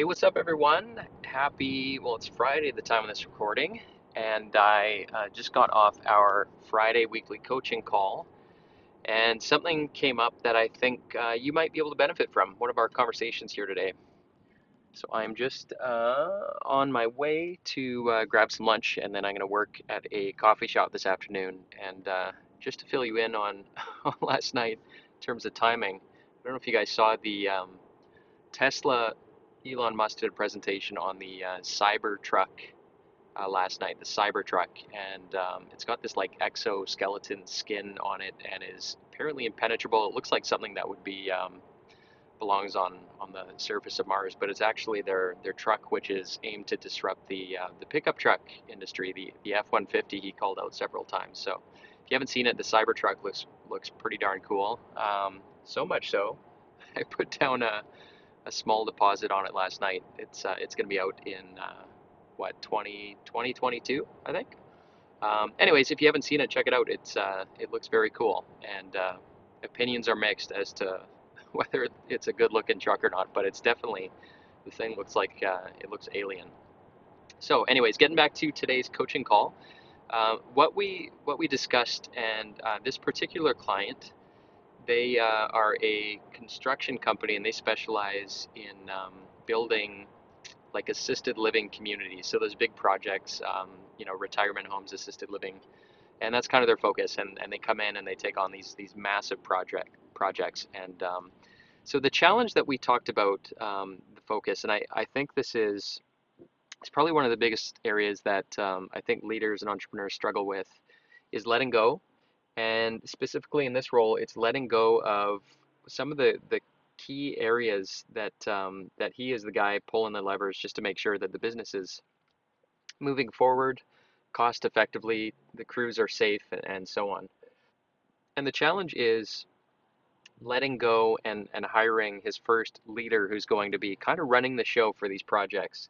Hey, what's up, everyone? Happy, well, it's Friday at the time of this recording, and I uh, just got off our Friday weekly coaching call, and something came up that I think uh, you might be able to benefit from one of our conversations here today. So I'm just uh, on my way to uh, grab some lunch, and then I'm going to work at a coffee shop this afternoon. And uh, just to fill you in on, on last night in terms of timing, I don't know if you guys saw the um, Tesla Elon Musk did a presentation on the uh, Cybertruck uh, last night, the Cybertruck, and um, it's got this like exoskeleton skin on it and is apparently impenetrable. It looks like something that would be um, belongs on on the surface of Mars, but it's actually their their truck, which is aimed to disrupt the uh, the pickup truck industry. The the F-150 he called out several times. So if you haven't seen it, the Cybertruck looks looks pretty darn cool. Um, so much so, I put down a a small deposit on it last night. It's uh, it's going to be out in uh, what 20 2022 I think. Um, anyways, if you haven't seen it, check it out. It's uh, it looks very cool, and uh, opinions are mixed as to whether it's a good looking truck or not. But it's definitely the thing looks like uh, it looks alien. So, anyways, getting back to today's coaching call, uh, what we what we discussed, and this particular client they uh, are a construction company and they specialize in um, building like assisted living communities. So those big projects, um, you know, retirement homes, assisted living, and that's kind of their focus. And, and they come in and they take on these these massive project projects. And um, so the challenge that we talked about, um, the focus, and I, I think this is it's probably one of the biggest areas that um, I think leaders and entrepreneurs struggle with, is letting go and specifically in this role, it's letting go of some of the, the key areas that um, that he is the guy pulling the levers just to make sure that the business is moving forward cost effectively, the crews are safe, and so on. And the challenge is letting go and, and hiring his first leader who's going to be kind of running the show for these projects,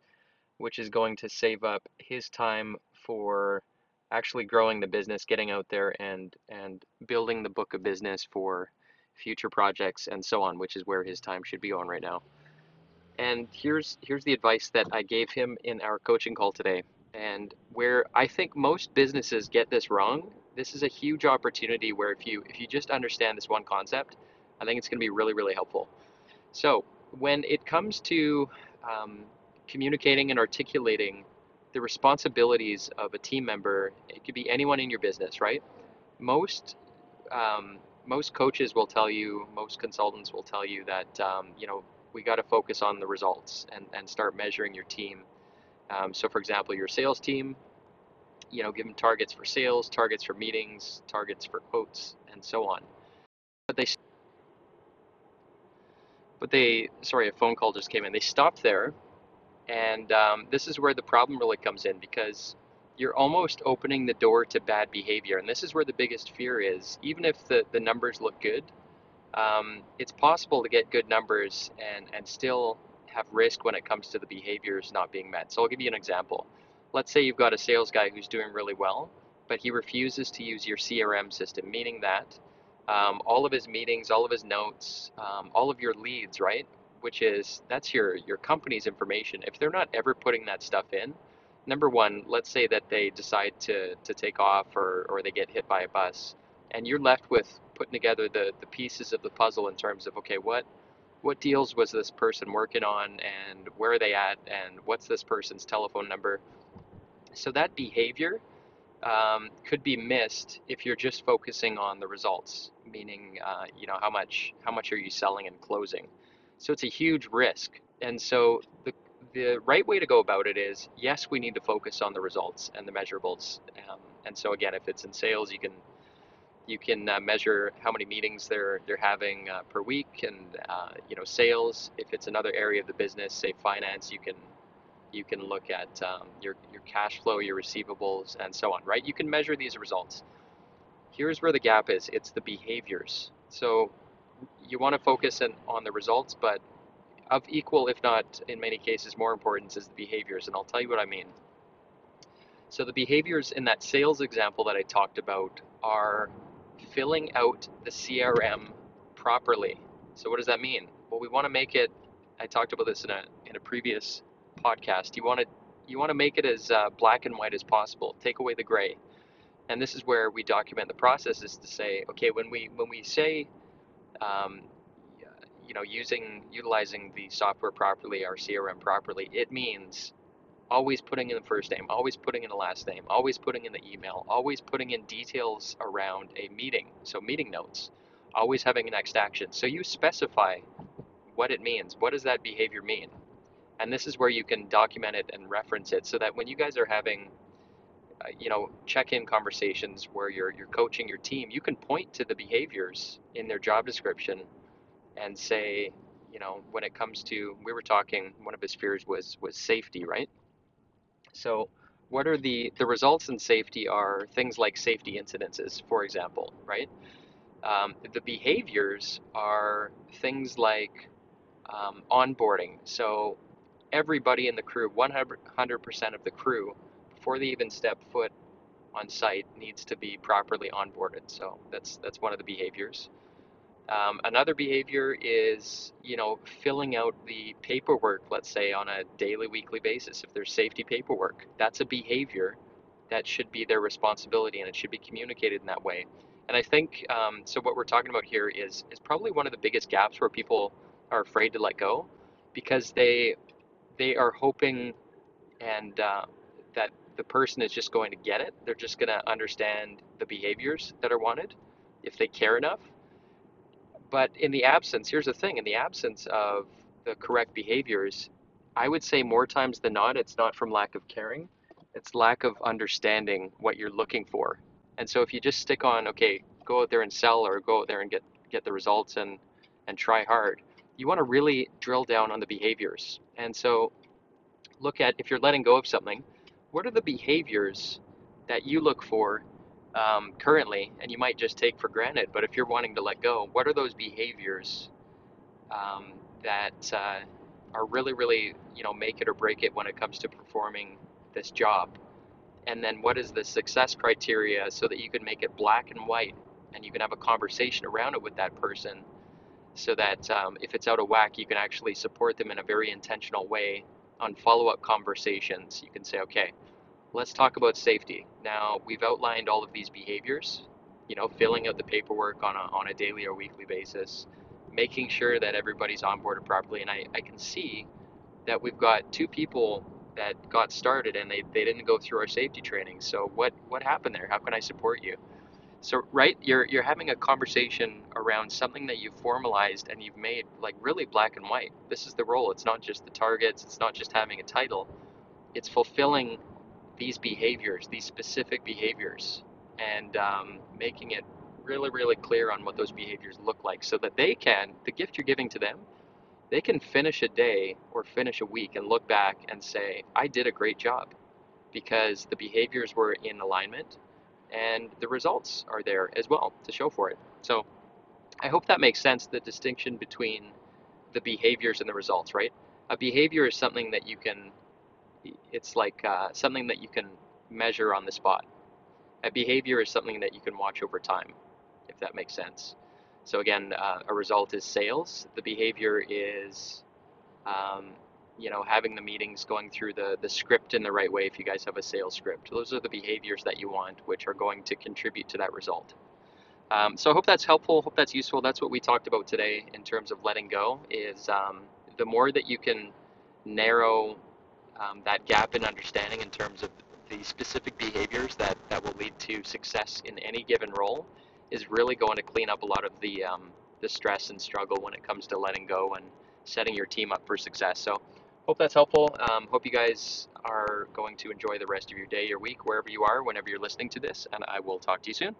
which is going to save up his time for actually growing the business, getting out there and and building the book of business for future projects and so on, which is where his time should be on right now. And here's here's the advice that I gave him in our coaching call today. And where I think most businesses get this wrong, this is a huge opportunity where if you if you just understand this one concept, I think it's going to be really really helpful. So when it comes to um, communicating and articulating the responsibilities of a team member, it could be anyone in your business, right? Most um, most coaches will tell you, most consultants will tell you that um, you know we got to focus on the results and, and start measuring your team. Um, so, for example, your sales team, you know, give them targets for sales, targets for meetings, targets for quotes, and so on. But they, but they, sorry, a phone call just came in. They stopped there and um, this is where the problem really comes in because you're almost opening the door to bad behavior. And this is where the biggest fear is. Even if the, the numbers look good, um, it's possible to get good numbers and, and still have risk when it comes to the behaviors not being met. So I'll give you an example. Let's say you've got a sales guy who's doing really well, but he refuses to use your CRM system, meaning that um, all of his meetings, all of his notes, um, all of your leads, right, which is that's your your company's information. If they're not ever putting that stuff in, number one, let's say that they decide to to take off or or they get hit by a bus, and you're left with putting together the the pieces of the puzzle in terms of okay, what what deals was this person working on and where are they at and what's this person's telephone number. So that behavior um, could be missed if you're just focusing on the results, meaning uh, you know how much how much are you selling and closing. So it's a huge risk. And so the the right way to go about it is yes, we need to focus on the results and the measurables. Um, and so again, if it's in sales, you can You can uh, measure how many meetings they're they're having uh, per week, and uh, you know sales. If it's another area of the business, say finance, you can you can look at um, your your cash flow, your receivables, and so on. Right? You can measure these results. Here's where the gap is. It's the behaviors. So you want to focus in, on the results, but of equal, if not in many cases more importance, is the behaviors. And I'll tell you what I mean. So the behaviors in that sales example that I talked about are filling out the CRM properly. So what does that mean? Well, we want to make it. I talked about this in a in a previous podcast. You want to you want to make it as uh, black and white as possible. Take away the gray, and this is where we document the process. Is to say, okay, when we when we say, um, you know, using utilizing the software properly, our CRM properly, it means always putting in the first name, always putting in the last name, always putting in the email, always putting in details around a meeting, so meeting notes, always having next action. So you specify what it means. What does that behavior mean? And this is where you can document it and reference it so that when you guys are having you know, check-in conversations where you're you're coaching your team, you can point to the behaviors in their job description and say, you know, when it comes to we were talking, one of his fears was was safety, right? So what are the, the results in safety are things like safety incidences, for example, right? Um, the behaviors are things like um, onboarding. So everybody in the crew, 100% of the crew, before they even step foot on site, needs to be properly onboarded. So that's that's one of the behaviors. Um, another behavior is, you know, filling out the paperwork, let's say on a daily, weekly basis. If there's safety paperwork, that's a behavior that should be their responsibility and it should be communicated in that way. And I think, um, so what we're talking about here is, is probably one of the biggest gaps where people are afraid to let go because they, they are hoping and uh, that the person is just going to get it. They're just going to understand the behaviors that are wanted if they care enough but in the absence, here's the thing in the absence of the correct behaviors, I would say more times than not, it's not from lack of caring, it's lack of understanding what you're looking for. And so if you just stick on, okay, go out there and sell or go out there and get, get the results and, and try hard, you want to really drill down on the behaviors. And so look at if you're letting go of something, what are the behaviors that you look for um, currently, and you might just take for granted. But if you're wanting to let go, what are those behaviors um, that uh, are really, really, you know, make it or break it when it comes to performing this job? And then what is the success criteria so that you can make it black and white, and you can have a conversation around it with that person, so that um, if it's out of whack, you can actually support them in a very intentional way on follow-up conversations. You can say, okay let's talk about safety. Now, we've outlined all of these behaviors, you know, filling out the paperwork on a, on a daily or weekly basis, making sure that everybody's onboarded properly. And I, I can see that we've got two people that got started and they, they didn't go through our safety training. So what, what happened there? How can I support you? So right, you're you're having a conversation around something that you've formalized and you've made like really black and white. This is the role. It's not just the targets. It's not just having a title. It's fulfilling these behaviors, these specific behaviors, and um, making it really, really clear on what those behaviors look like so that they can, the gift you're giving to them, they can finish a day or finish a week and look back and say, I did a great job because the behaviors were in alignment and the results are there as well to show for it. So I hope that makes sense the distinction between the behaviors and the results, right? A behavior is something that you can it's like uh, something that you can measure on the spot. A behavior is something that you can watch over time, if that makes sense. So again, uh, a result is sales. The behavior is, um, you know, having the meetings, going through the the script in the right way. If you guys have a sales script, those are the behaviors that you want, which are going to contribute to that result. Um, so I hope that's helpful. Hope that's useful. That's what we talked about today in terms of letting go. Is um, the more that you can narrow um, that gap in understanding in terms of the specific behaviors that, that will lead to success in any given role is really going to clean up a lot of the, um, the stress and struggle when it comes to letting go and setting your team up for success. So hope that's helpful. Um, hope you guys are going to enjoy the rest of your day, your week, wherever you are, whenever you're listening to this, and I will talk to you soon.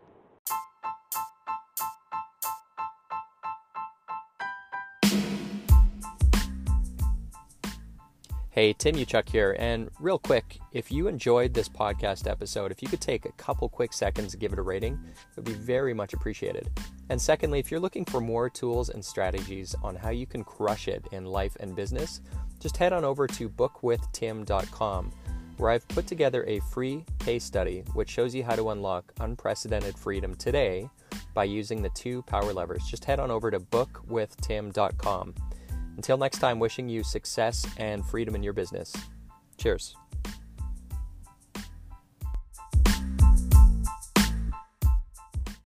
Hey, Tim Uchuck here. And real quick, if you enjoyed this podcast episode, if you could take a couple quick seconds to give it a rating, it would be very much appreciated. And secondly, if you're looking for more tools and strategies on how you can crush it in life and business, just head on over to bookwithtim.com, where I've put together a free case study which shows you how to unlock unprecedented freedom today by using the two power levers. Just head on over to bookwithtim.com. Until next time, wishing you success and freedom in your business. Cheers.